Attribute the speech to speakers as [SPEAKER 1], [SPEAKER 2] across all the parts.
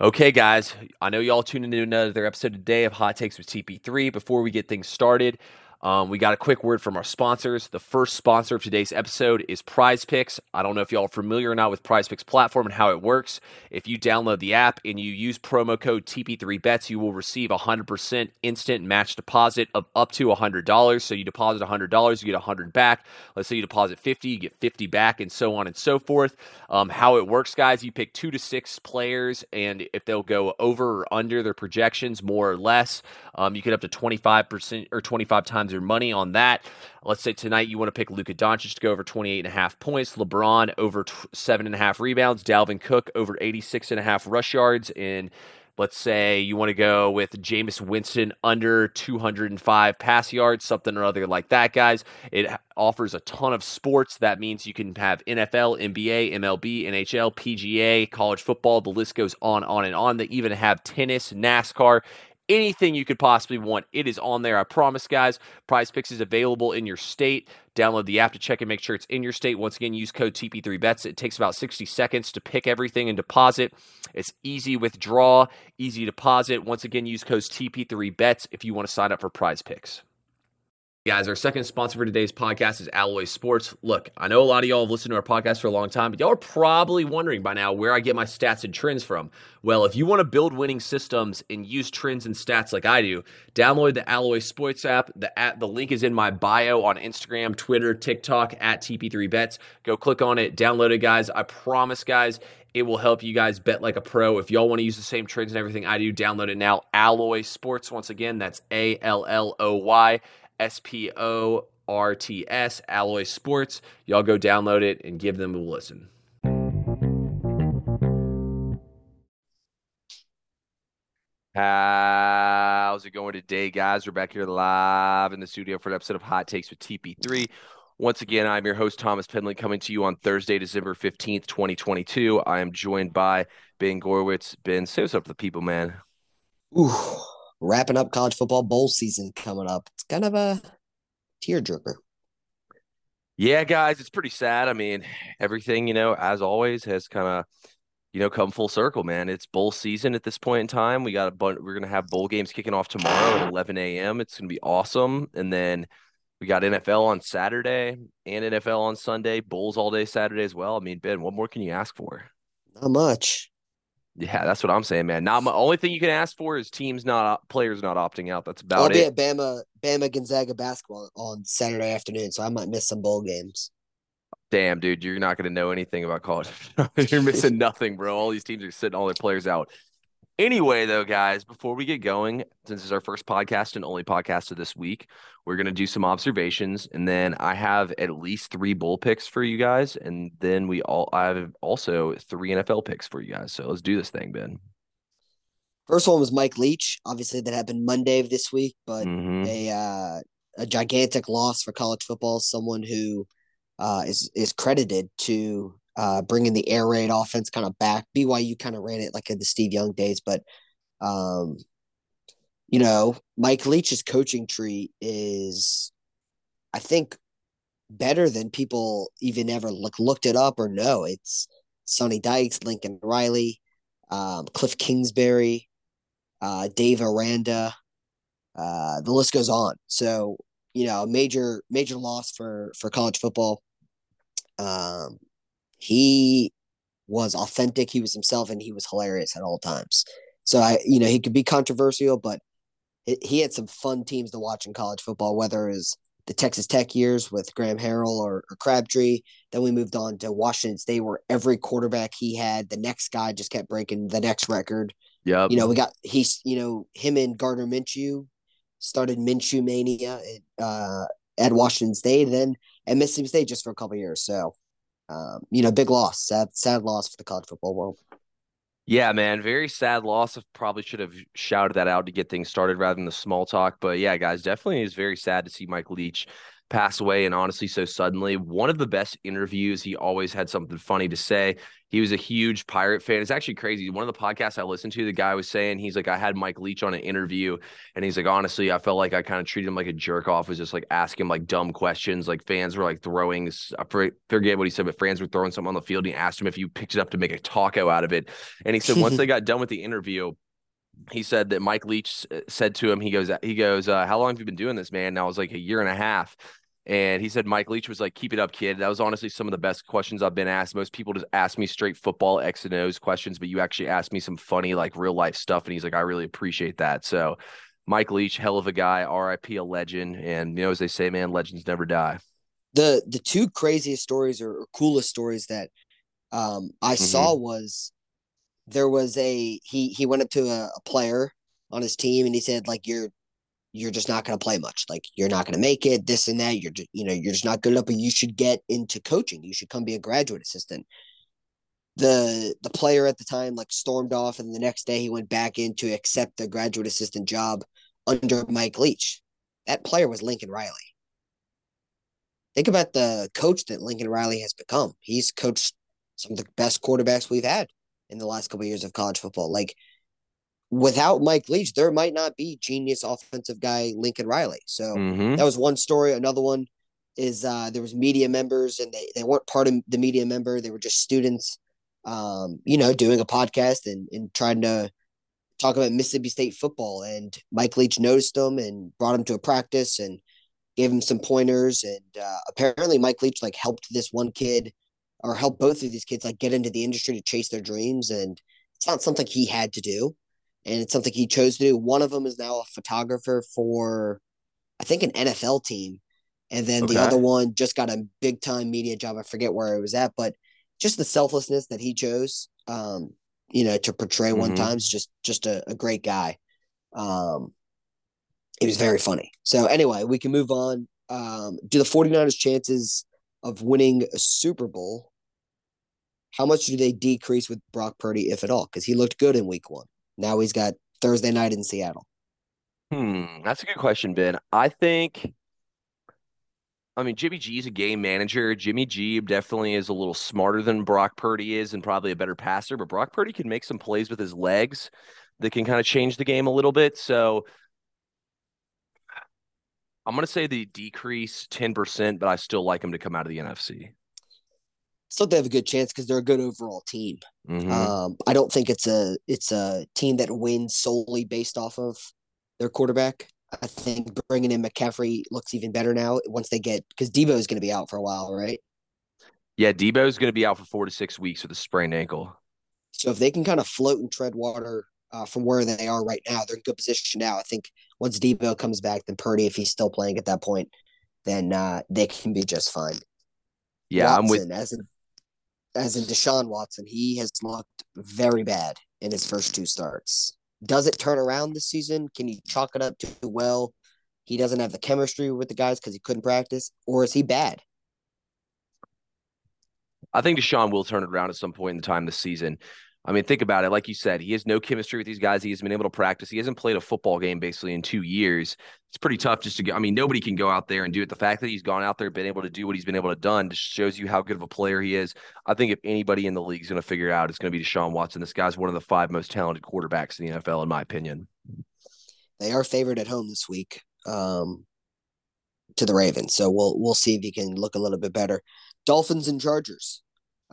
[SPEAKER 1] Okay, guys, I know y'all tuned into another episode today of Hot Takes with TP3. Before we get things started, um, we got a quick word from our sponsors. The first sponsor of today's episode is Prize Picks. I don't know if y'all are familiar or not with Prize Picks platform and how it works. If you download the app and you use promo code TP3Bets, you will receive a 100% instant match deposit of up to $100. So you deposit $100, you get 100 back. Let's say you deposit 50, you get 50 back, and so on and so forth. Um, how it works, guys, you pick two to six players, and if they'll go over or under their projections, more or less, um, you get up to 25% or 25 times your money on that. Let's say tonight you want to pick Luka Doncic to go over 28 and a half points, LeBron over t- seven and a half rebounds, Dalvin Cook over 86 and a half rush yards, and let's say you want to go with Jameis Winston under 205 pass yards, something or other like that, guys. It offers a ton of sports. That means you can have NFL, NBA, MLB, NHL, PGA, college football. The list goes on, on, and on. They even have tennis, NASCAR anything you could possibly want. It is on there. I promise, guys. Prize Picks is available in your state. Download the app to check and make sure it's in your state. Once again, use code TP3Bets. It takes about 60 seconds to pick everything and deposit. It's easy withdraw, easy deposit. Once again, use code TP3Bets if you want to sign up for Prize Picks. Guys, our second sponsor for today's podcast is Alloy Sports. Look, I know a lot of y'all have listened to our podcast for a long time, but y'all are probably wondering by now where I get my stats and trends from. Well, if you want to build winning systems and use trends and stats like I do, download the Alloy Sports app. The app, the link is in my bio on Instagram, Twitter, TikTok at TP3Bets. Go click on it, download it, guys. I promise, guys, it will help you guys bet like a pro. If y'all want to use the same trends and everything I do, download it now. Alloy Sports, once again, that's A L L O Y S P O R T S, Alloy Sports. Y'all go download it and give them a listen. How's it going today, guys? We're back here live in the studio for an episode of Hot Takes with TP3. Once again, I'm your host, Thomas Penley, coming to you on Thursday, December 15th, 2022. I am joined by Ben Gorwitz. Ben, say what's up to the people, man.
[SPEAKER 2] Ooh, wrapping up college football bowl season coming up. It's kind of a tearjerker.
[SPEAKER 1] Yeah, guys, it's pretty sad. I mean, everything, you know, as always, has kind of, you know, come full circle, man. It's bowl season at this point in time. We got a bunch, we're going to have bowl games kicking off tomorrow at 11 a.m. It's going to be awesome. And then we got NFL on Saturday and NFL on Sunday, bowls all day Saturday as well. I mean, Ben, what more can you ask for?
[SPEAKER 2] Not much.
[SPEAKER 1] Yeah, that's what I'm saying, man. Not my only thing you can ask for is teams not players not opting out. That's about it.
[SPEAKER 2] I'll be at Bama Bama Gonzaga basketball on Saturday afternoon, so I might miss some bowl games.
[SPEAKER 1] Damn, dude, you're not going to know anything about college. you're missing nothing, bro. All these teams are sitting all their players out. Anyway, though, guys, before we get going, since this is our first podcast and only podcast of this week, we're going to do some observations. And then I have at least three bull picks for you guys. And then we all, I have also three NFL picks for you guys. So let's do this thing, Ben.
[SPEAKER 2] First one was Mike Leach. Obviously, that happened Monday of this week, but
[SPEAKER 1] Mhm.
[SPEAKER 2] a uh, a gigantic loss for college football. Someone who uh, is is credited to uh, bringing the air raid offense kind of back. BYU kind of ran it like in the Steve Young days, but um, you know, Mike Leach's coaching tree is, I think, better than people even ever look looked it up or know. It's Sonny Dykes, Lincoln Riley, um, Cliff Kingsbury, uh, Dave Aranda. Uh, the list goes on. So you know, major major loss for for college football. Um, he was authentic. He was himself, and he was hilarious at all times. So I, you know, he could be controversial, but he- had some fun teams to watch in college football. Whether it was the Texas Tech years with Graham Harrell or, or Crabtree, then we moved on to Washington State, where every quarterback he had, the next guy just kept breaking the next record.
[SPEAKER 1] Yeah,
[SPEAKER 2] You know, we got he's you know him and Gardner Minshew started Minshew mania at, uh, at Washington State, then at Mississippi State just for a couple years. So, um, you know, big loss, sad sad loss for the college football world.
[SPEAKER 1] Yeah, man, very sad loss. I probably should have shouted that out to get things started rather than the small talk. But yeah, guys, definitely is very sad to see Mike Leach pass away and honestly so suddenly. One of the best interviews. He always had something funny to say. He was a huge pirate fan. It's actually crazy. One of the podcasts I listened to, the guy was saying he's like, I had Mike Leach on an interview, and he's like, honestly, I felt like I kind of treated him like a jerk off. Was just like asking like dumb questions. Like fans were like throwing. I forget what he said, but fans were throwing something on the field. And he asked him if you picked it up to make a taco out of it, and he said once they got done with the interview he said that Mike Leach uh, said to him, he goes, he goes, uh, how long have you been doing this, man? And I was like a year and a half. And he said Mike Leach was like, keep it up, kid. That was honestly some of the best questions I've been asked. Most people just ask me straight football X and O's questions, but you actually asked me some funny, like real life stuff. And he's like, I really appreciate that. So Mike Leach, hell of a guy, RIP a legend. And you know, as they say, man, legends never die.
[SPEAKER 2] The the two craziest stories or, or coolest stories that um, I mm-hmm. saw was there was a he he went up to a, a player on his team and he said like you're you're just not going to play much. Like you're not going to make it this and that. You're just, you know you're just not good enough but you should get into coaching. You should come be a graduate assistant. The the player at the time like stormed off and the next day he went back in to accept the graduate assistant job under Mike Leach. That player was Lincoln Riley. Think about the coach that Lincoln Riley has become. He's coached some of the best quarterbacks we've had in the last couple of years of college football. Like without Mike Leach, there might not be genius offensive guy Lincoln Riley. So mm-hmm. that was one story. Another one is uh, there was media members and they, they weren't part of the media member. They were just students, um, you know, doing a podcast and, and trying to talk about Mississippi State football. And Mike Leach noticed them and brought him to a practice and gave him some pointers. And uh, apparently Mike Leach like helped this one kid or help both of these kids like get into the industry to chase their dreams. And it's not something he had to do, and it's something he chose to do. One of them is now a photographer for, I think, an NFL team, and then okay. the other one just got a big time media job. I forget where it was at, but just the selflessness that he chose, um, you know, to portray mm-hmm. one time is just just a, a great guy. Um, it was very funny. So anyway, we can move on. Um, do the 49ers chances of winning a Super Bowl how much do they decrease with Brock Purdy, if at all? Because he looked good in week one. Now he's got Thursday night in Seattle.
[SPEAKER 1] Hmm, that's a good question, Ben. I think I mean, Jimmy G is a game manager. Jimmy G definitely is a little smarter than Brock Purdy is and probably a better passer, but Brock Purdy can make some plays with his legs that can kind of change the game a little bit. So I'm going to say the decrease 10%, but I still like him to come out of the NFC
[SPEAKER 2] still they have a good chance because they're a good overall team. Mm-hmm. Um, I don't think it's a it's a team that wins solely based off of their quarterback. I think bringing in McCaffrey looks even better now once they get because Deebo is going to be out for a while, right?
[SPEAKER 1] Yeah, Deebo is going to be out for four to six weeks with a sprained ankle.
[SPEAKER 2] So if they can kind of float and tread water uh, from where they are right now, they're in good position now. I think once Deebo comes back, then Purdy, if he's still playing at that point, then uh, they can be just fine.
[SPEAKER 1] Yeah, Watson, I'm with
[SPEAKER 2] as as in Deshaun Watson, he has looked very bad in his first two starts. Does it turn around this season? Can you chalk it up to well? He doesn't have the chemistry with the guys because he couldn't practice, or is he bad?
[SPEAKER 1] I think Deshaun will turn it around at some point in the time this season. I mean, think about it. Like you said, he has no chemistry with these guys. He hasn't been able to practice. He hasn't played a football game basically in two years. It's pretty tough just to go. I mean, nobody can go out there and do it. The fact that he's gone out there, been able to do what he's been able to done, just shows you how good of a player he is. I think if anybody in the league is going to figure out, it's going to be Deshaun Watson. This guy's one of the five most talented quarterbacks in the NFL, in my opinion.
[SPEAKER 2] They are favored at home this week um, to the Ravens, so we'll we'll see if he can look a little bit better. Dolphins and Chargers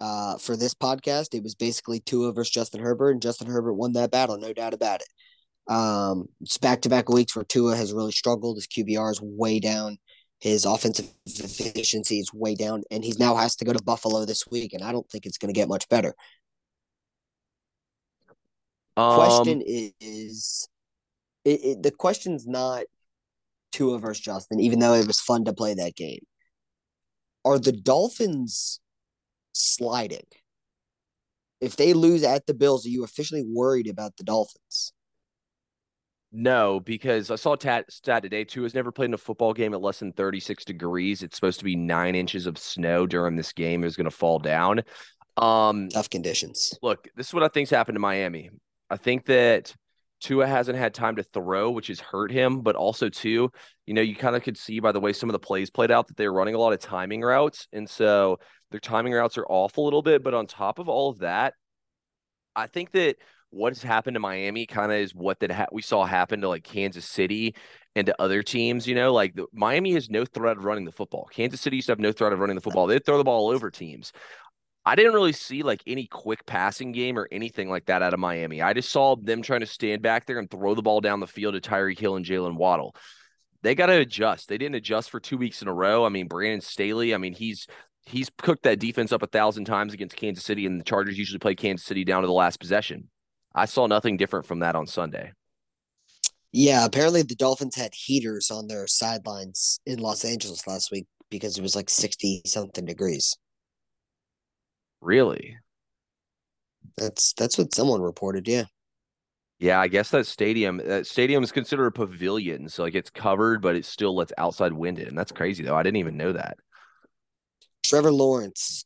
[SPEAKER 2] uh, for this podcast, it was basically Tua versus Justin Herbert, and Justin Herbert won that battle, no doubt about it. Um, it's back to back weeks where Tua has really struggled. His QBR is way down. His offensive efficiency is way down, and he now has to go to Buffalo this week, and I don't think it's going to get much better. Um, question is, it, it, the question's not Tua versus Justin, even though it was fun to play that game. Are the Dolphins sliding. If they lose at the Bills, are you officially worried about the Dolphins?
[SPEAKER 1] No, because I saw a stat today too. Has never played in a football game at less than 36 degrees. It's supposed to be nine inches of snow during this game. Is going to fall down.
[SPEAKER 2] Um, Tough conditions.
[SPEAKER 1] Look, this is what I think's happened to Miami. I think that Tua hasn't had time to throw, which has hurt him. But also, too, you know, you kind of could see by the way some of the plays played out that they're running a lot of timing routes. And so their timing routes are off a little bit. But on top of all of that, I think that what has happened to Miami kind of is what that ha- we saw happen to like Kansas City and to other teams. You know, like the, Miami has no threat of running the football. Kansas City used to have no threat of running the football. They throw the ball over teams. I didn't really see like any quick passing game or anything like that out of Miami. I just saw them trying to stand back there and throw the ball down the field to Tyreek Hill and Jalen Waddle. They got to adjust. They didn't adjust for two weeks in a row. I mean, Brandon Staley, I mean, he's he's cooked that defense up a thousand times against Kansas City, and the Chargers usually play Kansas City down to the last possession. I saw nothing different from that on Sunday.
[SPEAKER 2] Yeah, apparently the Dolphins had heaters on their sidelines in Los Angeles last week because it was like 60 something degrees.
[SPEAKER 1] Really?
[SPEAKER 2] That's that's what someone reported, yeah.
[SPEAKER 1] Yeah, I guess that stadium that stadium is considered a pavilion, so like it's covered, but it still lets outside wind in. And that's crazy though. I didn't even know that.
[SPEAKER 2] Trevor Lawrence,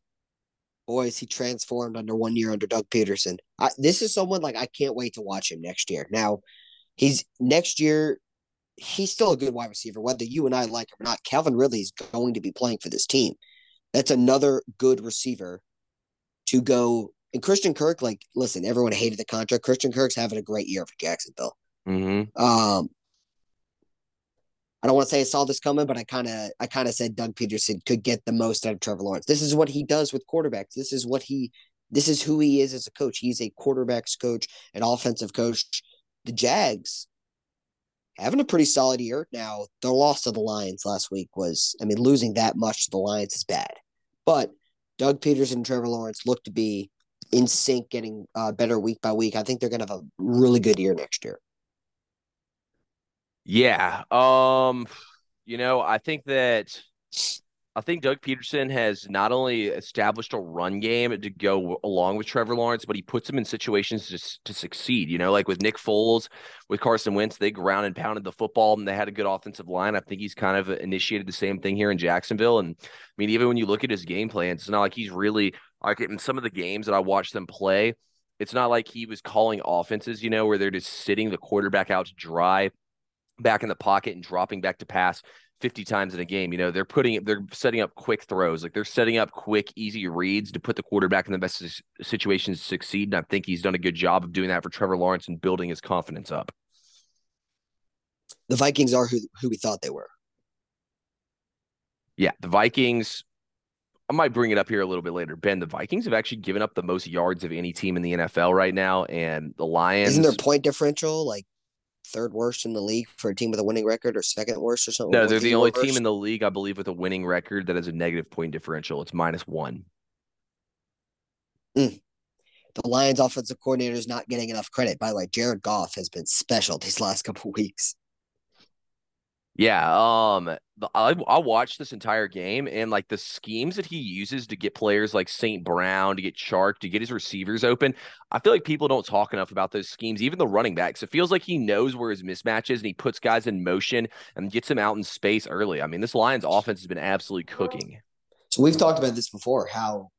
[SPEAKER 2] boys, he transformed under one year under Doug Pederson. I, this is someone like I can't wait to watch him next year. Now, he's next year. He's still a good wide receiver, whether you and I like him or not. Calvin Ridley is going to be playing for this team. That's another good receiver to go. And Christian Kirk, like, listen, everyone hated the contract. Christian Kirk's having a great year for Jacksonville.
[SPEAKER 1] Mm-hmm.
[SPEAKER 2] Um, I don't want to say I saw this coming, but I kind of, I kind of said Doug Pederson could get the most out of Trevor Lawrence. This is what he does with quarterbacks. This is what he, this is who he is as a coach. He's a quarterbacks coach, an offensive coach. The Jags having a pretty solid year. Now, the loss to the Lions last week was, I mean, losing that much to the Lions is bad, but Doug Pederson and Trevor Lawrence look to be in sync, getting uh, better week by week. I think they're going to have a really good year next year.
[SPEAKER 1] Yeah. Um, you know, I think that I think Doug Pederson has not only established a run game to go along with Trevor Lawrence, but he puts him in situations to, to succeed. You know, like with Nick Foles, with Carson Wentz, they ground and pounded the football and they had a good offensive line. I think he's kind of initiated the same thing here in Jacksonville. And I mean, even when you look at his game plan, it's not like he's really like in some of the games that I watched them play. It's not like he was calling offenses, you know, where they're just sitting the quarterback out to dry back in the pocket and dropping back to pass 50 times in a game. You know, they're putting they're setting up quick throws. Like they're setting up quick, easy reads to put the quarterback in the best situations to succeed. And I think he's done a good job of doing that for Trevor Lawrence and building his confidence up.
[SPEAKER 2] The Vikings are who who we thought they were.
[SPEAKER 1] Yeah, the Vikings. I might bring it up here a little bit later. Ben, the Vikings have actually given up the most yards of any team in the NFL right now, and the Lions.
[SPEAKER 2] Isn't their point differential like third worst in the league for a team with a winning record or second worst or something?
[SPEAKER 1] No, they're the only worst? team in the league, I believe, with a winning record that has a negative point differential. It's minus one.
[SPEAKER 2] Mm. The Lions offensive coordinator is not getting enough credit. By the way, Jared Goff has been special these last couple weeks.
[SPEAKER 1] Yeah, um, I I watched this entire game and like the schemes that he uses to get players like St. Brown to get Chark to get his receivers open. I feel like people don't talk enough about those schemes. Even the running backs, it feels like he knows where his mismatch is and he puts guys in motion and gets them out in space early. I mean, this Lions offense has been absolutely cooking.
[SPEAKER 2] So we've talked about this before. How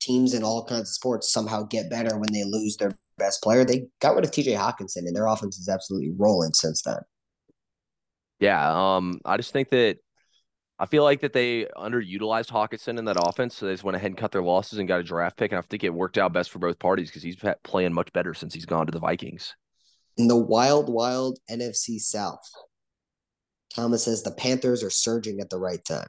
[SPEAKER 2] teams in all kinds of sports somehow get better when they lose their best player. They got rid of T.J. Hockenson and their offense is absolutely rolling since then.
[SPEAKER 1] Yeah, um, I just think that I feel like that they underutilized Hockenson in that offense, so they just went ahead and cut their losses and got a draft pick. And I think it worked out best for both parties because he's playing much better since he's gone to the Vikings.
[SPEAKER 2] In the wild, wild NFC South, Thomas says the Panthers are surging at the right time.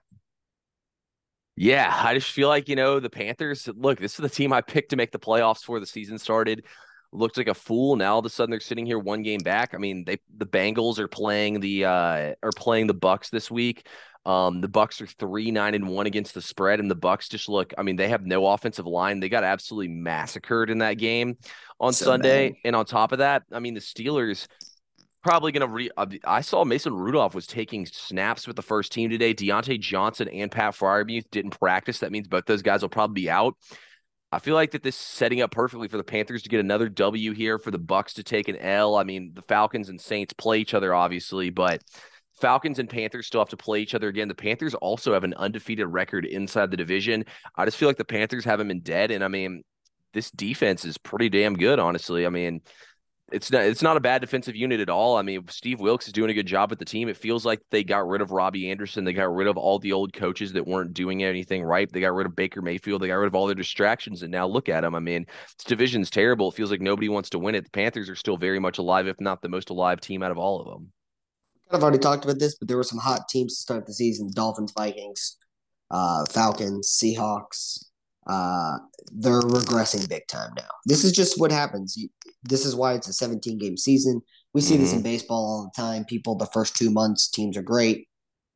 [SPEAKER 1] Yeah, I just feel like you know the Panthers. Look, this is the team I picked to make the playoffs before the season started looked like a fool. Now all of a sudden they're sitting here one game back. I mean, they the Bengals are playing the uh are playing the Bucs this week. Um, the Bucs are three nine and one against the spread, and the Bucs just look. I mean, they have no offensive line. They got absolutely massacred in that game on so Sunday. Bad. And on top of that, I mean, the Steelers probably going to re. I saw Mason Rudolph was taking snaps with the first team today. Diontae Johnson and Pat Freiermuth didn't practice. That means both those guys will probably be out. I feel like that this is setting up perfectly for the Panthers to get another W here, for the Bucs to take an L. I mean, the Falcons and Saints play each other, obviously, but Falcons and Panthers still have to play each other again. The Panthers also have an undefeated record inside the division. I just feel like the Panthers have them in dead. And I mean, this defense is pretty damn good, honestly. I mean, it's not it's not a bad defensive unit at all. I mean, Steve Wilks is doing a good job with the team. It feels like they got rid of Robbie Anderson. They got rid of all the old coaches that weren't doing anything right. They got rid of Baker Mayfield. They got rid of all their distractions, and now look at them. I mean, this division's terrible. It feels like nobody wants to win it. The Panthers are still very much alive, if not the most alive team out of all of them.
[SPEAKER 2] I've already talked about this, but there were some hot teams to start the season: Dolphins, Vikings, uh, Falcons, Seahawks. Uh, they're regressing big time now. This is just what happens. This is why it's a 17 game season. We see mm-hmm. this in mm-hmm. baseball all the time. People, the first two months, teams are great.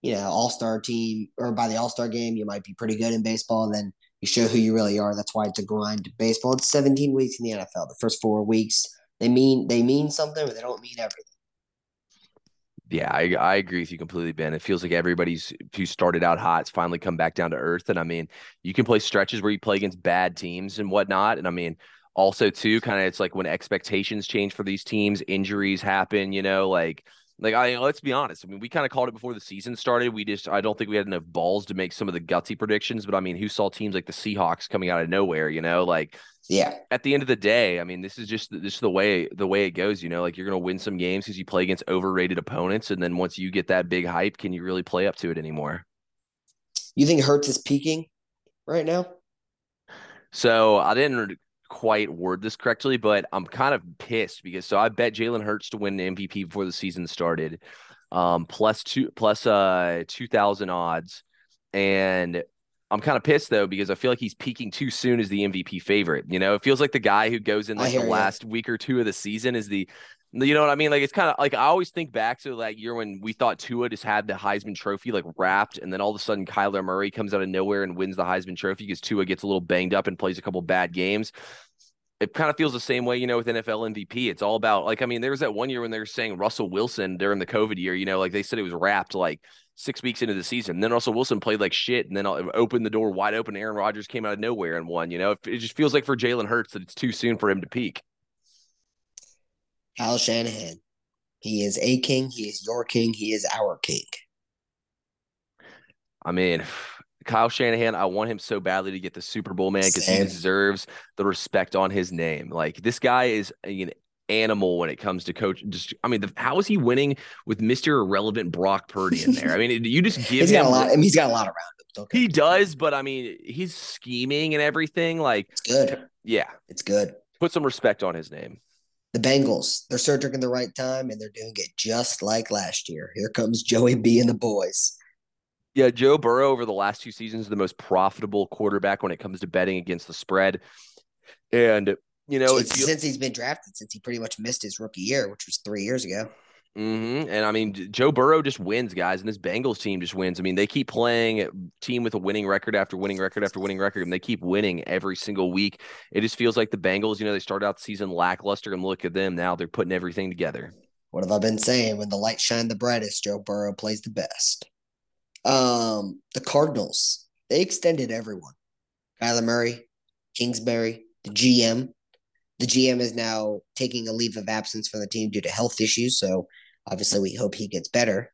[SPEAKER 2] You know, all star team, or by the all star game, you might be pretty good in baseball. And then you show who you really are. That's why it's a grind. Baseball. It's 17 weeks in the NFL. The first four weeks, they mean they mean something, but they don't mean everything.
[SPEAKER 1] Yeah, I, I agree with you completely, Ben. It feels like everybody's who started out hot has finally come back down to earth. And I mean, you can play stretches where you play against bad teams and whatnot. And I mean, also too, kind of it's like when expectations change for these teams, injuries happen, you know, like like I let's be honest. I mean, we kind of called it before the season started. We just I don't think we had enough balls to make some of the gutsy predictions. But I mean, who saw teams like the Seahawks coming out of nowhere? You know, like
[SPEAKER 2] yeah.
[SPEAKER 1] At the end of the day, I mean, this is just this is the way the way it goes. You know, like you're gonna win some games because you play against overrated opponents, and then once you get that big hype, can you really play up to it anymore?
[SPEAKER 2] You think Hurts is peaking right now?
[SPEAKER 1] So I didn't quite word this correctly, but I'm kind of pissed because so I bet Jalen Hurts to win the MVP before the season started, um, plus two plus uh two thousand odds, and I'm kind of pissed though because I feel like he's peaking too soon as the MVP favorite. You know, it feels like the guy who goes in like the last week or two of the season is the you know what I mean? Like it's kind of like I always think back to that year when we thought Tua just had the Heisman Trophy like wrapped, and then all of a sudden Kyler Murray comes out of nowhere and wins the Heisman Trophy because Tua gets a little banged up and plays a couple bad games. It kind of feels the same way, you know, with NFL MVP. It's all about like I mean, there was that one year when they were saying Russell Wilson during the COVID year, you know, like they said it was wrapped like six weeks into the season. And then Russell Wilson played like shit, and then uh, opened the door wide open. Aaron Rodgers came out of nowhere and won. You know, it just feels like for Jalen Hurts that it's too soon for him to peak.
[SPEAKER 2] Kyle Shanahan, he is a king. He is your king. He is our king.
[SPEAKER 1] I mean, Kyle Shanahan, I want him so badly to get the Super Bowl, man, because he deserves the respect on his name. Like this guy is an animal when it comes to coach. Just, I mean, the, how is he winning with Mister Irrelevant Brock Purdy in there? I mean, you just give
[SPEAKER 2] he's
[SPEAKER 1] him
[SPEAKER 2] got a lot. I mean, he's got a lot around him.
[SPEAKER 1] Okay. He does, but I mean, he's scheming and everything. Like,
[SPEAKER 2] it's good.
[SPEAKER 1] Yeah,
[SPEAKER 2] it's good.
[SPEAKER 1] Put some respect on his name.
[SPEAKER 2] The Bengals, they're surging in the right time, and they're doing it just like last year. Here comes Joey B and the boys.
[SPEAKER 1] Yeah, Joe Burrow over the last two seasons, is the most profitable quarterback when it comes to betting against the spread. And you know,
[SPEAKER 2] you, since he's been drafted, since he pretty much missed his rookie year, which was three years ago.
[SPEAKER 1] Mm-hmm. And I mean, Joe Burrow just wins, guys, and this Bengals team just wins. I mean, they keep playing team with a winning record after winning record after winning record, and they keep winning every single week. It just feels like the Bengals, you know, they started out the season lackluster, and look at them now; they're putting everything together.
[SPEAKER 2] What have I been saying? When the light shine the brightest, Joe Burrow plays the best. Um, the Cardinals, they extended everyone. Kyler Murray, Kingsbury, the GM, the GM is now taking a leave of absence from the team due to health issues. So obviously, we hope he gets better.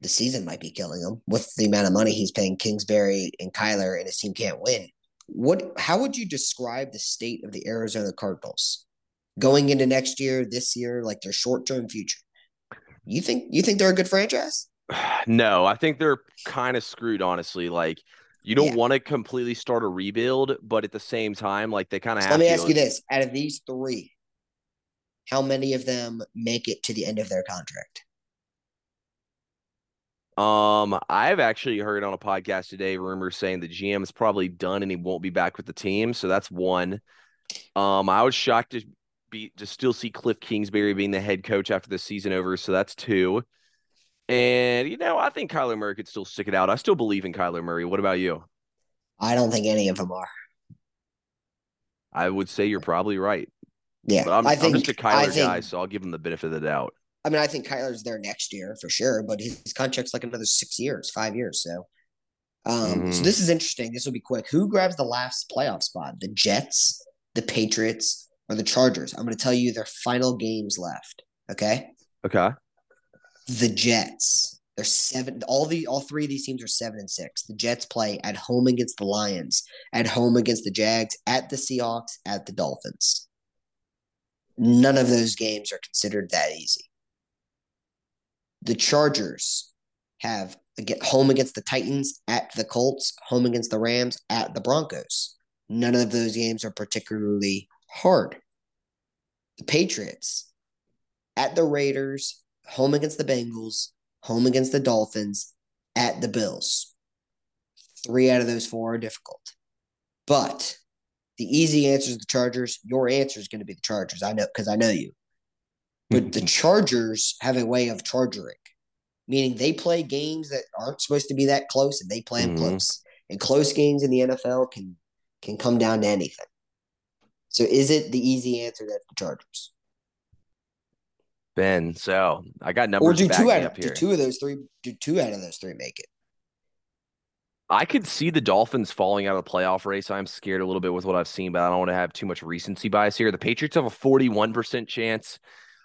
[SPEAKER 2] The season might be killing him with the amount of money he's paying Kingsbury and Kyler, and his team can't win. What? How would you describe the state of the Arizona Cardinals going into next year, this year, like their short term future? You think you think they're a good franchise?
[SPEAKER 1] No, I think they're kind of screwed, honestly. Like you don't yeah. want to completely start a rebuild, but at the same time, like they kind of so
[SPEAKER 2] Let me ask you this: out of these three, how many of them make it to the end of their contract?
[SPEAKER 1] Um, I've actually heard on a podcast today rumors saying the GM is probably done and he won't be back with the team. So that's one. Um, I was shocked to be to still see Cliff Kingsbury being the head coach after the season over. So that's two. And you know, I think Kyler Murray could still stick it out. I still believe in Kyler Murray. What about you?
[SPEAKER 2] I don't think any of them are.
[SPEAKER 1] I would say you're probably right.
[SPEAKER 2] Yeah,
[SPEAKER 1] but I'm, I think, I'm just a Kyler think, guy, so I'll give him the benefit of the doubt.
[SPEAKER 2] I mean, I think Kyler's there next year for sure, but his, his contract's like another six years, five years. So, um, mm-hmm. so this is interesting. This will be quick. Who grabs the last playoff spot? The Jets, the Patriots, or the Chargers? I'm going to tell you their final games left. Okay.
[SPEAKER 1] Okay
[SPEAKER 2] the Jets. They're seven. All the all three of these teams are seven and six. The Jets play at home against the Lions, at home against the Jags, at the Seahawks, at the Dolphins. None of those games are considered that easy. The Chargers have get home against the Titans, at the Colts, home against the Rams, at the Broncos. None of those games are particularly hard. The Patriots at the Raiders, home against the Bengals, home against the Dolphins, at the Bills. Three out of those four are difficult. But the easy answer is the Chargers. Your answer is going to be the Chargers. I know because I know you. But the Chargers have a way of chargering, meaning they play games that aren't supposed to be that close, and they play them mm-hmm. close. And close games in the NFL can can come down to anything. So, is it the easy answer that the Chargers?
[SPEAKER 1] Ben, so I got numbers.
[SPEAKER 2] Or do two out of do two of those three do two out of those three make it?
[SPEAKER 1] I could see the Dolphins falling out of the playoff race. I'm scared a little bit with what I've seen, but I don't want to have too much recency bias here. The Patriots have a 41% chance,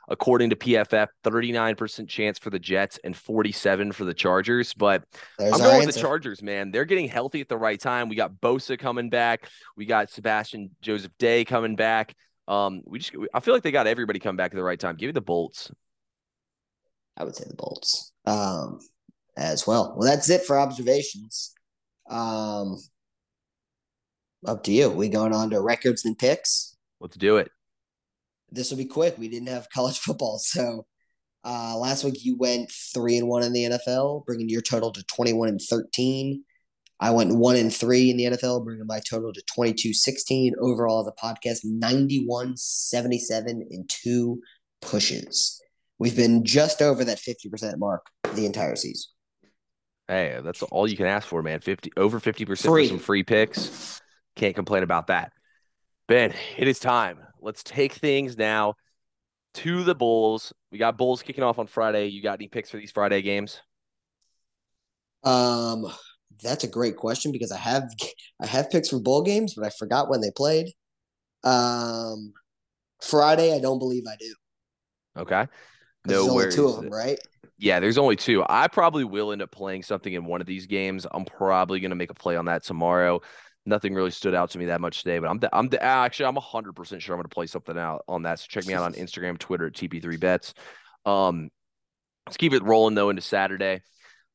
[SPEAKER 1] according to PFF, 39% chance for the Jets and 47 for the Chargers. But There's I'm going with the Chargers, man. They're getting healthy at the right time. We got Bosa coming back. We got Sebastian Joseph Day coming back. Um, we just I feel like they got everybody coming back at the right time. Give me the Bolts.
[SPEAKER 2] I would say the Bolts. Um, as well. Well, that's it for observations. Um, up to you. We going on to records and picks.
[SPEAKER 1] Let's do it.
[SPEAKER 2] This will be quick. We didn't have college football, so uh, last week you went three and one in the NFL, bringing your total to twenty one and thirteen. I went one and three in the NFL, bringing my total to 22 16. Overall, the podcast 91 77 in two pushes. We've been just over that 50% mark the entire season.
[SPEAKER 1] Hey, that's all you can ask for, man. 50 over 50% for some free picks. Can't complain about that. Ben, it is time. Let's take things now to the Bulls. We got Bulls kicking off on Friday. You got any picks for these Friday games?
[SPEAKER 2] Um, that's a great question because I have I have picks for bowl games, but I forgot when they played. Um, Friday, I don't believe I do.
[SPEAKER 1] Okay.
[SPEAKER 2] No, only two of them, right?
[SPEAKER 1] Yeah, there's only two. I probably will end up playing something in one of these games. I'm probably going to make a play on that tomorrow. Nothing really stood out to me that much today, but I'm the, I'm the, actually I'm 100% sure I'm going to play something out on that. So check me out on Instagram, Twitter at TP3bets. Um, let's keep it rolling though into Saturday.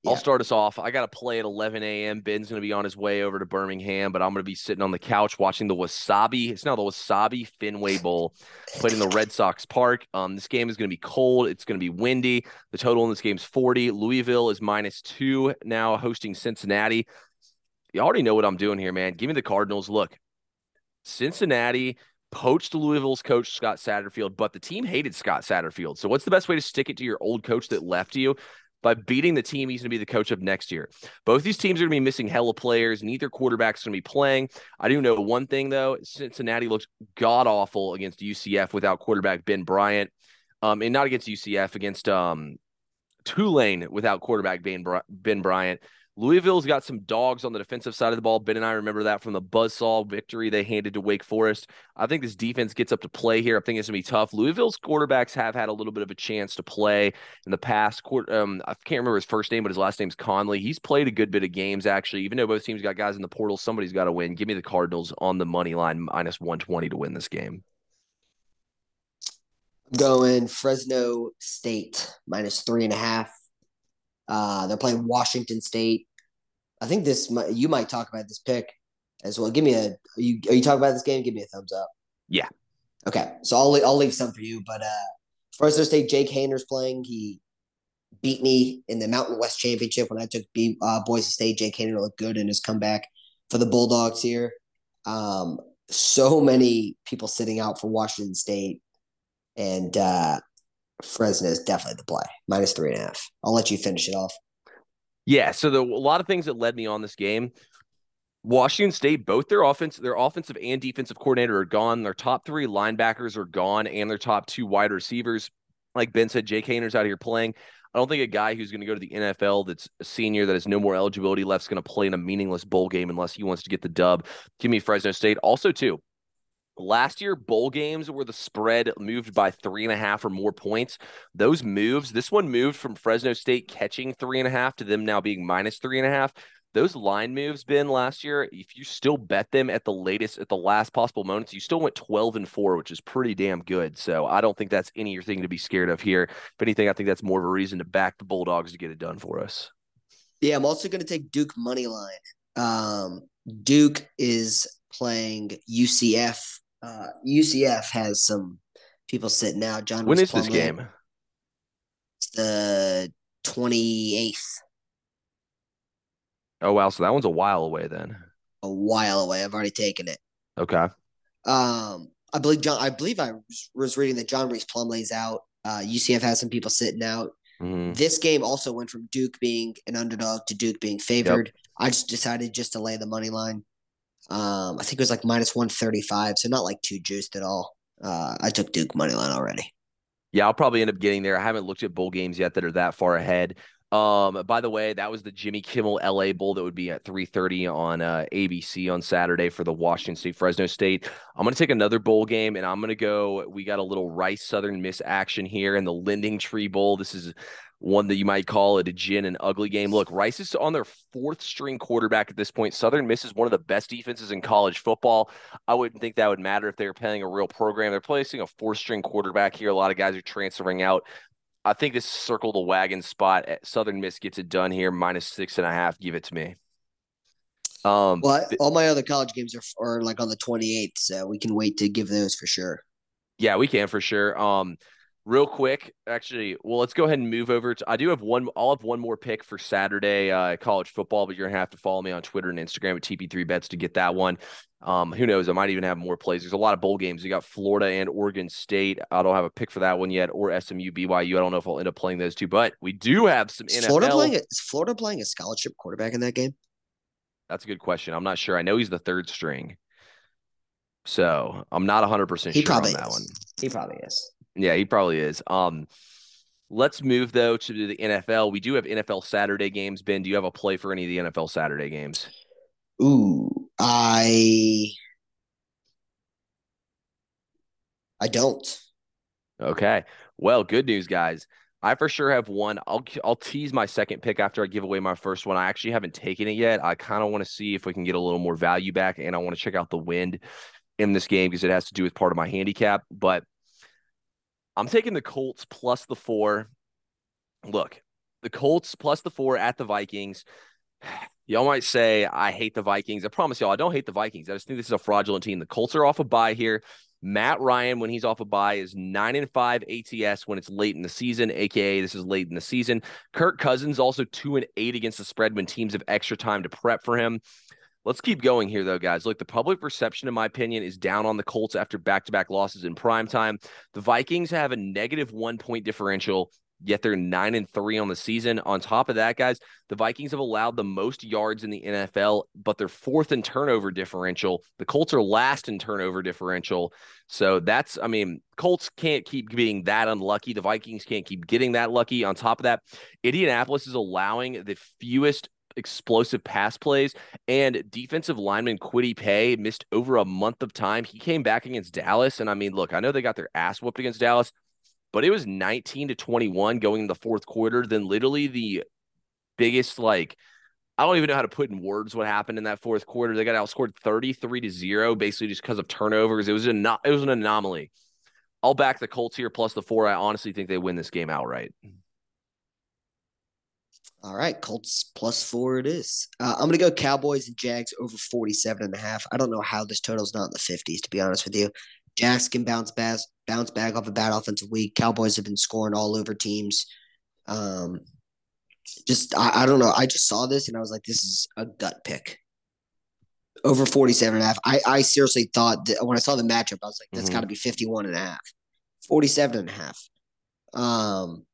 [SPEAKER 1] Yeah. I'll start us off. I got to play at 11 a.m. Ben's going to be on his way over to Birmingham, but I'm going to be sitting on the couch watching the Wasabi. It's now the Wasabi Fenway Bowl played in the Red Sox Park. Um, this game is going to be cold. It's going to be windy. The total in this game is 40. Louisville is minus two now, hosting Cincinnati. You already know what I'm doing here, man. Give me the Cardinals. Look, Cincinnati poached Louisville's coach Scott Satterfield, but the team hated Scott Satterfield. So what's the best way to stick it to your old coach that left you? By beating the team he's going to be the coach of next year. Both these teams are going to be missing hella players. Neither quarterback's going to be playing. I do know one thing though: Cincinnati looks god awful against UCF without quarterback Ben Bryant, um, and not against UCF against um, Tulane without quarterback Ben Ben Bryant. Louisville's got some dogs on the defensive side of the ball. Ben and I remember that from the buzzsaw victory they handed to Wake Forest. I think this defense gets up to play here. I think it's going to be tough. Louisville's quarterbacks have had a little bit of a chance to play in the past. Um, I can't remember his first name, but his last name's Conley. He's played a good bit of games, actually. Even though both teams got guys in the portal, somebody's got to win. Give me the Cardinals on the money line, minus 120 to win this game.
[SPEAKER 2] Going Fresno State, minus three and a half. Uh, they're playing Washington State. I think this you might talk about this pick as well. Give me a are you are you talking about this game? Give me a thumbs up.
[SPEAKER 1] Yeah.
[SPEAKER 2] Okay, so I'll I'll leave some for you, but uh, Fresno State Jake Haener's playing. He beat me in the Mountain West Championship when I took B, uh, Boise State. Jake Haener looked good in his comeback for the Bulldogs here. Um, so many people sitting out for Washington State, and uh, Fresno is definitely the play minus three and a half. I'll let you finish it off.
[SPEAKER 1] Yeah, so the, a lot of things that led me on this game. Washington State, both their offense, their offensive and defensive coordinator are gone. Their top three linebackers are gone, and their top two wide receivers. Like Ben said, Jake Haener's out here playing. I don't think a guy who's going to go to the NFL that's a senior that has no more eligibility left is going to play in a meaningless bowl game unless he wants to get the dub. Give me Fresno State. Also, too, Last year, bowl games where the spread moved by three and a half or more points. Those moves, this one moved from Fresno State catching three and a half to them now being minus three and a half. those line moves been last year, if you still bet them at the latest, at the last possible moments, you still went 12 and 4, which is pretty damn good. So I don't think that's anything to be scared of here. If anything, I think that's more of a reason to back the Bulldogs to get it done for us.
[SPEAKER 2] Yeah, I'm also going to take Duke money line. Um, Duke is playing UCF. Uh, UCF has some people sitting out. John,
[SPEAKER 1] when is this game?
[SPEAKER 2] It's the 28th.
[SPEAKER 1] Oh wow, so that one's a while away then.
[SPEAKER 2] A while away. I've already taken it.
[SPEAKER 1] Okay.
[SPEAKER 2] Um, I believe John. I believe I was reading that John Rhys Plumlee's out. Uh, UCF has some people sitting out. Mm-hmm. This game also went from Duke being an underdog to Duke being favored. Yep. I just decided just to lay the money line. Um, I think it was like minus one thirty five, so not like too juiced at all. Uh, I took Duke money line already.
[SPEAKER 1] Yeah, I'll probably end up getting there. I haven't looked at bowl games yet that are that far ahead. Um, by the way, that was the Jimmy Kimmel LA Bowl that would be at 3:30 on uh, ABC on Saturday for the Washington State Fresno State. I'm gonna take another bowl game and I'm gonna go. We got a little Rice Southern Miss action here in the LendingTree Bowl. This is one that you might call it a gin and ugly game. Look, Rice is on their fourth string quarterback at this point. Southern Miss is one of the best defenses in college football. I wouldn't think that would matter if they were playing a real program. They're placing a four string quarterback here. A lot of guys are transferring out. I think this circle the wagon spot at Southern Miss gets it done here, minus six and a half. Give it to me.
[SPEAKER 2] Um, well, all my other college games are, are like on the 28th, so we can wait to give those for sure.
[SPEAKER 1] Yeah, we can for sure. Um, real quick, actually, well, let's go ahead and move over to. I do have one. I'll have one more pick for Saturday uh, college football, but you're gonna have to follow me on Twitter and Instagram at TP3 Bets to get that one. Um, who knows? I might even have more plays. There's a lot of bowl games. You got Florida and Oregon State. I don't have a pick for that one yet, or SMU BYU. I don't know if I'll end up playing those two, but we do have some
[SPEAKER 2] is
[SPEAKER 1] NFL.
[SPEAKER 2] Florida playing? Is Florida playing a scholarship quarterback in that game?
[SPEAKER 1] That's a good question. I'm not sure. I know he's the third string, so I'm not 100 percent
[SPEAKER 2] sure
[SPEAKER 1] on that
[SPEAKER 2] is.
[SPEAKER 1] one.
[SPEAKER 2] He probably is.
[SPEAKER 1] Yeah, he probably is. Um, let's move though to the NFL. We do have NFL Saturday games. Ben, do you have a play for any of the NFL Saturday games?
[SPEAKER 2] Ooh, I I don't.
[SPEAKER 1] Okay. Well, good news, guys. I for sure have one. I'll I'll tease my second pick after I give away my first one. I actually haven't taken it yet. I kind of want to see if we can get a little more value back, and I want to check out the wind in this game because it has to do with part of my handicap. But I'm taking the Colts plus the four. Look, the Colts plus the four at the Vikings. Y'all might say I hate the Vikings. I promise y'all, I don't hate the Vikings. I just think this is a fraudulent team. The Colts are off a bye here. Matt Ryan, when he's off a bye, is nine and five ATS when it's late in the season, aka this is late in the season. Kirk Cousins also two and eight against the spread when teams have extra time to prep for him. Let's keep going here, though, guys. Look, the public perception, in my opinion, is down on the Colts after back to back losses in prime time. The Vikings have a negative one point differential yet they're nine and three on the season. On top of that, guys, the Vikings have allowed the most yards in the NFL, but they're fourth in turnover differential. The Colts are last in turnover differential. So that's, I mean, Colts can't keep being that unlucky. The Vikings can't keep getting that lucky. On top of that, Indianapolis is allowing the fewest explosive pass plays and defensive lineman Kwity Paye missed over a month of time. He came back against Dallas. And I mean, look, I know they got their ass whooped against Dallas but it was 19 to 21 going in the fourth quarter. Then literally the biggest like I don't even know how to put in words what happened in that fourth quarter. They got outscored 33 to 0 basically just because of turnovers. It was a not it was an anomaly. I'll back the Colts here plus the 4. I honestly think they win this game outright.
[SPEAKER 2] All right, Colts plus 4 it is. Uh, I'm going to go Cowboys and Jags over 47 and a half. I don't know how this total's not in the 50s to be honest with you. Jags can bounce back, bounce back off a bad offensive week. Cowboys have been scoring all over teams. Um, just I, I don't know. I just saw this and I was like, this is a gut pick. Over 47 and a half. I, I seriously thought that when I saw the matchup, I was like, that's mm-hmm. got to be 51 and a half. 47 and a half. Um,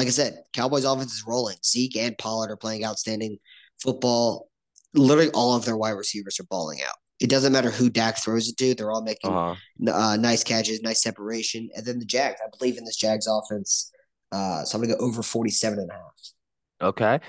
[SPEAKER 2] like I said, Cowboys offense is rolling. Zeke and Pollard are playing outstanding football. Literally all of their wide receivers are balling out. It doesn't matter who Dak throws it to; they're all making uh-huh. uh, nice catches, nice separation. And then the Jags, I believe in this Jags offense, uh, so I'm gonna go over 47 and a half.
[SPEAKER 1] Okay,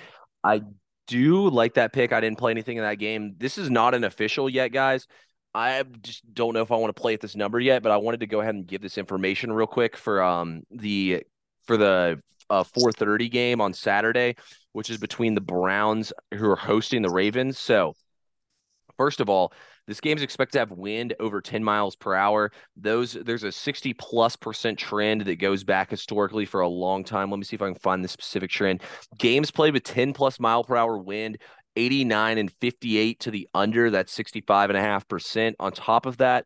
[SPEAKER 1] I do like that pick. I didn't play anything in that game. This is not an official yet, guys. I just don't know if I want to play at this number yet, but I wanted to go ahead and give this information real quick for um the for the uh 4:30 game on Saturday. which is between the Browns who are hosting the Ravens. So, first of all, this game is expected to have wind over 10 miles per hour. Those there's a 60 plus percent trend that goes back historically for a long time. Let me see if I can find the specific trend. Games played with 10 plus mile per hour wind 89 and 58 to the under. That's 65 and a half percent On top of that,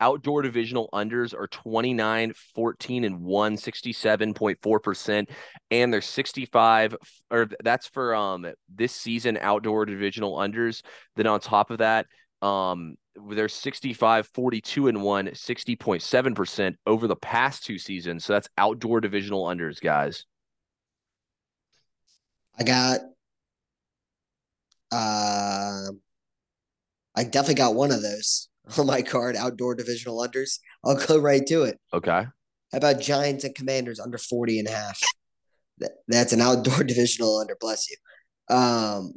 [SPEAKER 1] outdoor divisional unders are 29, 14, and 1, 67.4%. And they're 65, or that's for um this season outdoor divisional unders. Then on top of that, um, they're 65, 42, and 1, 60.7% over the past two seasons. So that's outdoor divisional unders, guys.
[SPEAKER 2] I got uh, I definitely got one of those on my card, outdoor divisional unders. I'll go right to it.
[SPEAKER 1] Okay.
[SPEAKER 2] How about Giants and Commanders under 40 and a half? That, that's an outdoor divisional under, bless you. Um,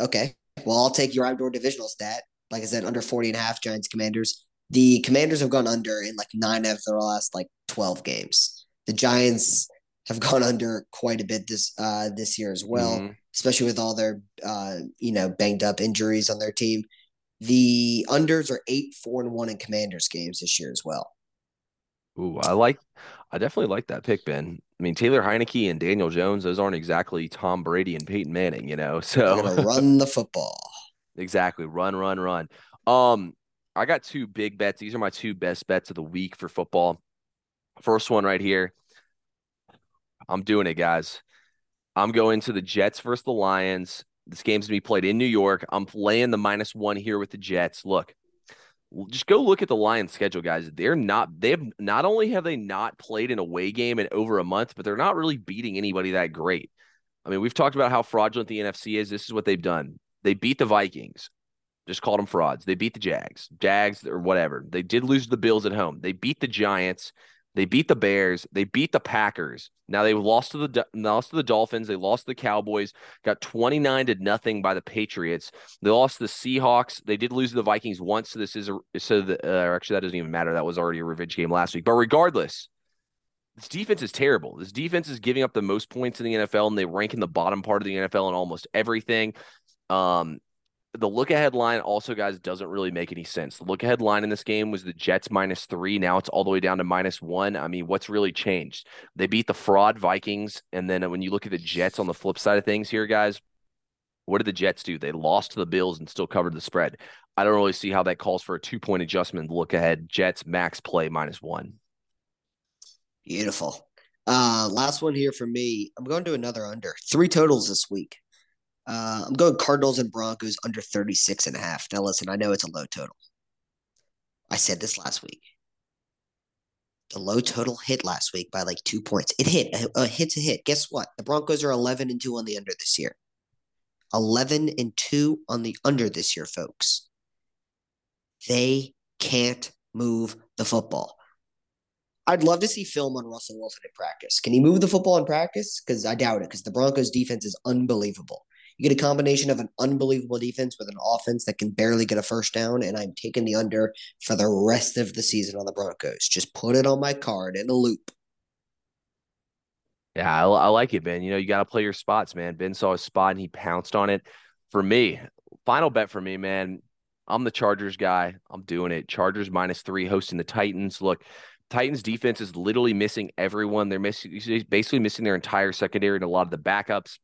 [SPEAKER 2] okay. Well, I'll take your outdoor divisional stat. Like I said, under 40 and a half, Giants Commanders. The Commanders have gone under in like nine of their last like 12 games. The Giants have gone under quite a bit this uh this year as well, mm-hmm. especially with all their uh you know banged up injuries on their team. The unders are eight, four, and one in Commanders games this year as well.
[SPEAKER 1] Ooh, I like, I definitely like that pick, Ben. I mean, Taylor Heinicke and Daniel Jones; those aren't exactly Tom Brady and Peyton Manning, you know. So
[SPEAKER 2] run the football.
[SPEAKER 1] exactly, run, run, run. Um, I got two big bets. These are my two best bets of the week for football. First one right here. I'm doing it, guys. I'm going to the Jets versus the Lions. This game's gonna be played in New York. I'm playing the minus one here with the Jets. Look, just go look at the Lions schedule, guys. They're not, they have not only have they not played an away game in over a month, but they're not really beating anybody that great. I mean, we've talked about how fraudulent the NFC is. This is what they've done. They beat the Vikings, just called them frauds. They beat the Jags, Jags or whatever. They did lose the Bills at home. They beat the Giants. They beat the Bears. They beat the Packers. Now they lost to the lost to the Dolphins. They lost to the Cowboys. Got twenty nine to nothing by the Patriots. They lost to the Seahawks. They did lose to the Vikings once. So this is a so the, uh, actually that doesn't even matter. That was already a revenge game last week. But regardless, this defense is terrible. This defense is giving up the most points in the NFL, and they rank in the bottom part of the NFL in almost everything. Um, the look ahead line also, guys, doesn't really make any sense. The look ahead line in this game was the Jets minus three. Now it's all the way down to minus one. I mean, what's really changed? They beat the fraud Vikings. And then when you look at the Jets on the flip side of things here, guys, what did the Jets do? They lost to the Bills and still covered the spread. I don't really see how that calls for a two point adjustment. Look ahead, Jets max play minus one.
[SPEAKER 2] Beautiful. Uh, last one here for me. I'm going to another under three totals this week. Uh, I'm going Cardinals and Broncos under 36 and a half. Now, listen, I know it's a low total. I said this last week. The low total hit last week by like two points. It hit. A, a hit's a hit. Guess what? The Broncos are 11 and 2 on the under this year. 11 and 2 on the under this year, folks. They can't move the football. I'd love to see film on Russell Wilson in practice. Can he move the football in practice? Because I doubt it, because the Broncos defense is unbelievable. You get a combination of an unbelievable defense with an offense that can barely get a first down, and I'm taking the under for the rest of the season on the Broncos. Just put it on my card in a loop.
[SPEAKER 1] Yeah, I, I like it, Ben. You know, you got to play your spots, man. Ben saw a spot and he pounced on it. For me, final bet for me, man. I'm the Chargers guy. I'm doing it. Chargers minus three hosting the Titans. Look, Titans defense is literally missing everyone. They're missing basically missing their entire secondary and a lot of the backups.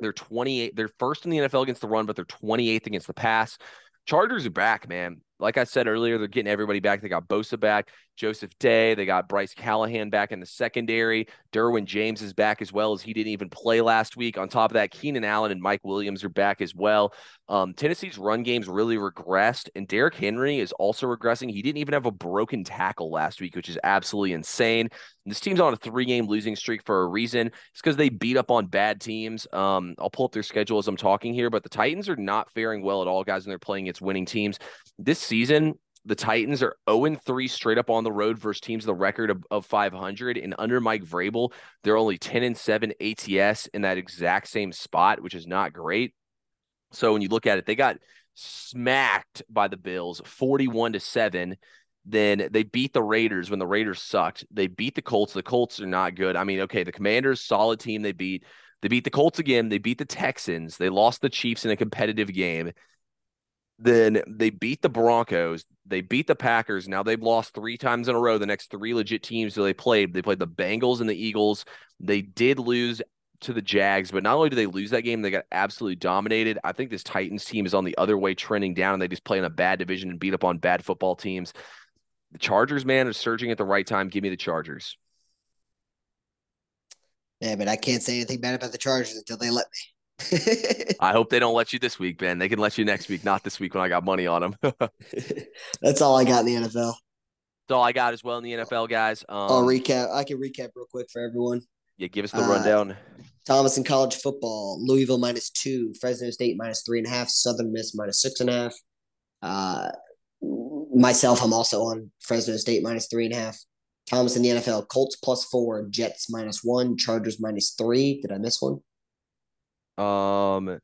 [SPEAKER 1] They're 28. They're first in the NFL against the run, but they're 28th against the pass. Chargers are back, man. Like I said earlier, they're getting everybody back. They got Bosa back, Joseph Day. They got Bryce Callahan back in the secondary. Derwin James is back as well as he didn't even play last week. On top of that, Keenan Allen and Mike Williams are back as well. Um, Tennessee's run game's really regressed, and Derrick Henry is also regressing. He didn't even have a broken tackle last week, which is absolutely insane. This team's on a three-game losing streak for a reason. It's because they beat up on bad teams. Um, I'll pull up their schedule as I'm talking here, but the Titans are not faring well at all, guys, and they're playing against winning teams. This season, the Titans are 0 3 straight up on the road versus teams the record of, of 500. And under Mike Vrabel, they're only 10 and 7 ATS in that exact same spot, which is not great. So when you look at it, they got smacked by the Bills 41 to 7. Then they beat the Raiders when the Raiders sucked. They beat the Colts. The Colts are not good. I mean, okay, the Commanders, solid team they beat. They beat the Colts again. They beat the Texans. They lost the Chiefs in a competitive game. Then they beat the Broncos. They beat the Packers. Now they've lost three times in a row. The next three legit teams that they played, they played the Bengals and the Eagles. They did lose to the Jags, but not only did they lose that game, they got absolutely dominated. I think this Titans team is on the other way, trending down, and they just play in a bad division and beat up on bad football teams. The Chargers, man, are surging at the right time. Give me the Chargers.
[SPEAKER 2] Yeah, but I can't say anything bad about the Chargers until they let me.
[SPEAKER 1] I hope they don't let you this week, Ben. They can let you next week, not this week when I got money on them.
[SPEAKER 2] That's all I got in the NFL.
[SPEAKER 1] That's all I got as well in the NFL, guys. Um,
[SPEAKER 2] I'll recap. I can recap real quick for everyone.
[SPEAKER 1] Yeah, give us the rundown. Uh,
[SPEAKER 2] Thomas in college football: Louisville minus two, Fresno State minus three and a half, Southern Miss minus six and a half. Uh, myself, I'm also on Fresno State minus three and a half. Thomas in the NFL: Colts plus four, Jets minus one, Chargers minus three. Did I miss one?
[SPEAKER 1] Um,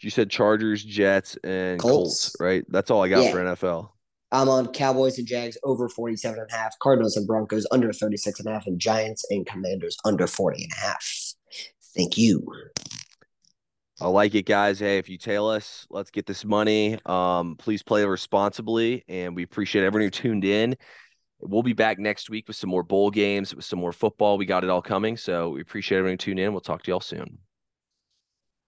[SPEAKER 1] you said Chargers, Jets, and Colts, Colts right? That's all I got yeah. for NFL.
[SPEAKER 2] I'm on Cowboys and Jags over 47 and a half, Cardinals and Broncos under 36 and a half, and Giants and Commanders under 40 and a half. Thank you.
[SPEAKER 1] I like it, guys. Hey, if you tail us, let's get this money. Um, please play responsibly, and we appreciate everyone who tuned in. We'll be back next week with some more bowl games, with some more football. We got it all coming, so we appreciate everyone who tuned in. We'll talk to y'all soon.